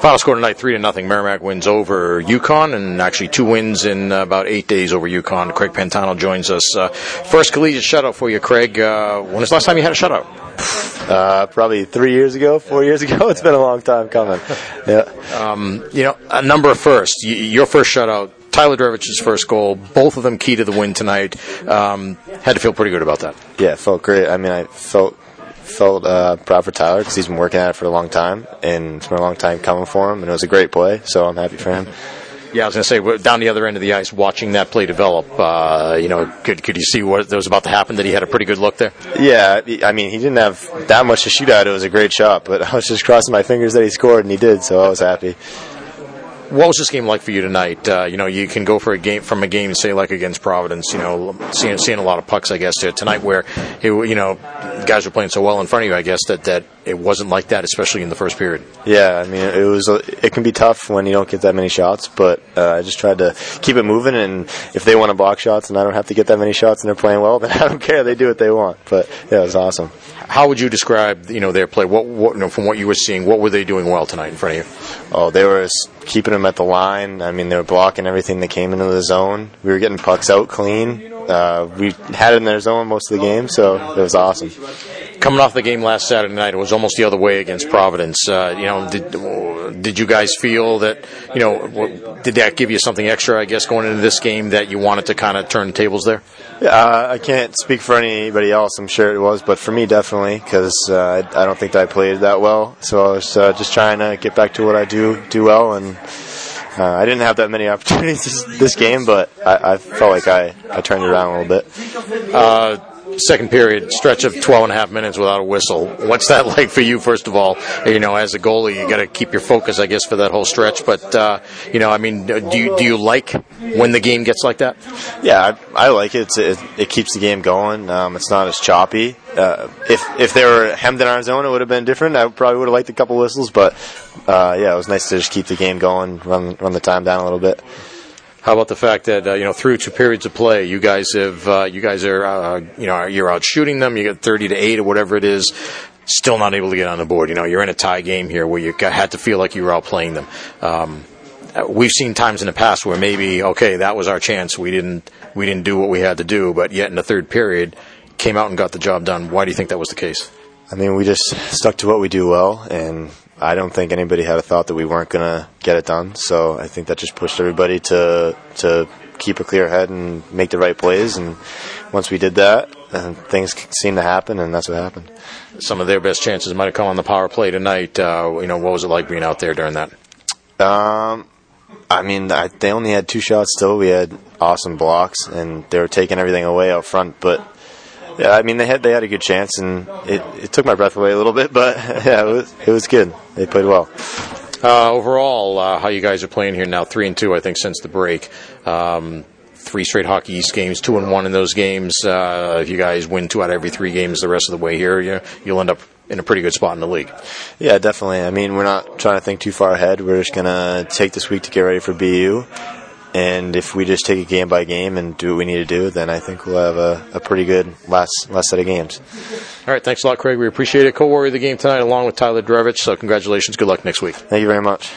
Final score tonight, three to nothing. Merrimack wins over UConn, and actually two wins in uh, about eight days over UConn. Craig Pantano joins us. Uh, first collegiate shutout for you, Craig. Uh, when was the last time you had a shutout? Uh, probably three years ago, four years ago. It's been a long time coming. Yeah. Um, you know, a number of firsts. Y- your first shutout, Tyler Drevitch's first goal, both of them key to the win tonight. Um, had to feel pretty good about that. Yeah, felt great. I mean, I felt felt uh, proud for Tyler because he's been working at it for a long time, and it's been a long time coming for him, and it was a great play. So I'm happy for him. Yeah, I was going to say we're down the other end of the ice, watching that play develop. Uh, you know, could could you see what was about to happen? That he had a pretty good look there. Yeah, I mean, he didn't have that much to shoot at. It was a great shot, but I was just crossing my fingers that he scored, and he did. So I was happy. What was this game like for you tonight? Uh, you know, you can go for a game from a game, say like against Providence. You know, seeing seeing a lot of pucks, I guess, tonight where it, you know guys were playing so well in front of you. I guess that that it wasn't like that, especially in the first period. Yeah, I mean, it was. It can be tough when you don't get that many shots, but uh, I just tried to keep it moving. And if they want to block shots, and I don't have to get that many shots, and they're playing well, then I don't care. They do what they want. But yeah, it was awesome. How would you describe, you know, their play? What, what you know, from what you were seeing, what were they doing well tonight in front of you? Oh, they were keeping them at the line. I mean, they were blocking everything that came into the zone. We were getting pucks out clean. Uh, we had it in their zone most of the game, so it was awesome. Coming off the game last Saturday night, it was almost the other way against Providence. Uh, you know, did did you guys feel that you know did that give you something extra? I guess going into this game that you wanted to kind of turn the tables there. Uh, I can't speak for anybody else. I'm sure it was, but for me, definitely, because uh, I, I, don't think that I played that well. So I was uh, just trying to get back to what I do do well, and uh, I didn't have that many opportunities this, this game, but I, I, felt like I, I turned it around a little bit. Uh, second period stretch of 12 and a half minutes without a whistle. What's that like for you, first of all? You know, as a goalie, you got to keep your focus, I guess, for that whole stretch. But, uh, you know, I mean, do you, do you like when the game gets like that? Yeah, I, I like it. it. it. keeps the game going. Um, it's not as choppy. Uh, if, if they were hemmed in our zone, it would have been different. I probably would have liked a couple whistles, but, uh, yeah, it was nice to just keep the game going, run, run the time down a little bit. How about the fact that uh, you know through two periods of play, you guys have uh, you guys are uh, you know you're out shooting them. You get thirty to eight or whatever it is. Still not able to get on the board. You know you're in a tie game here where you had to feel like you were out playing them. Um, we've seen times in the past where maybe okay that was our chance. We didn't we didn't do what we had to do, but yet in the third period came out and got the job done. Why do you think that was the case? I mean, we just stuck to what we do well, and I don't think anybody had a thought that we weren't going to get it done. So I think that just pushed everybody to to keep a clear head and make the right plays. And once we did that, and things seemed to happen, and that's what happened. Some of their best chances might have come on the power play tonight. Uh, you know, what was it like being out there during that? Um, I mean, I, they only had two shots still. We had awesome blocks, and they were taking everything away out front. But yeah, I mean they had they had a good chance, and it, it took my breath away a little bit, but yeah, it was it was good. They played well. Uh, overall, uh, how you guys are playing here now, three and two, I think, since the break. Um, three straight Hockey East games, two and one in those games. Uh, if you guys win two out of every three games the rest of the way here, you, you'll end up in a pretty good spot in the league. Yeah, definitely. I mean, we're not trying to think too far ahead. We're just going to take this week to get ready for BU and if we just take it game by game and do what we need to do, then I think we'll have a, a pretty good last last set of games. All right, thanks a lot, Craig. We appreciate it. Co-warrior of the game tonight, along with Tyler Drevitch. So congratulations. Good luck next week. Thank you very much.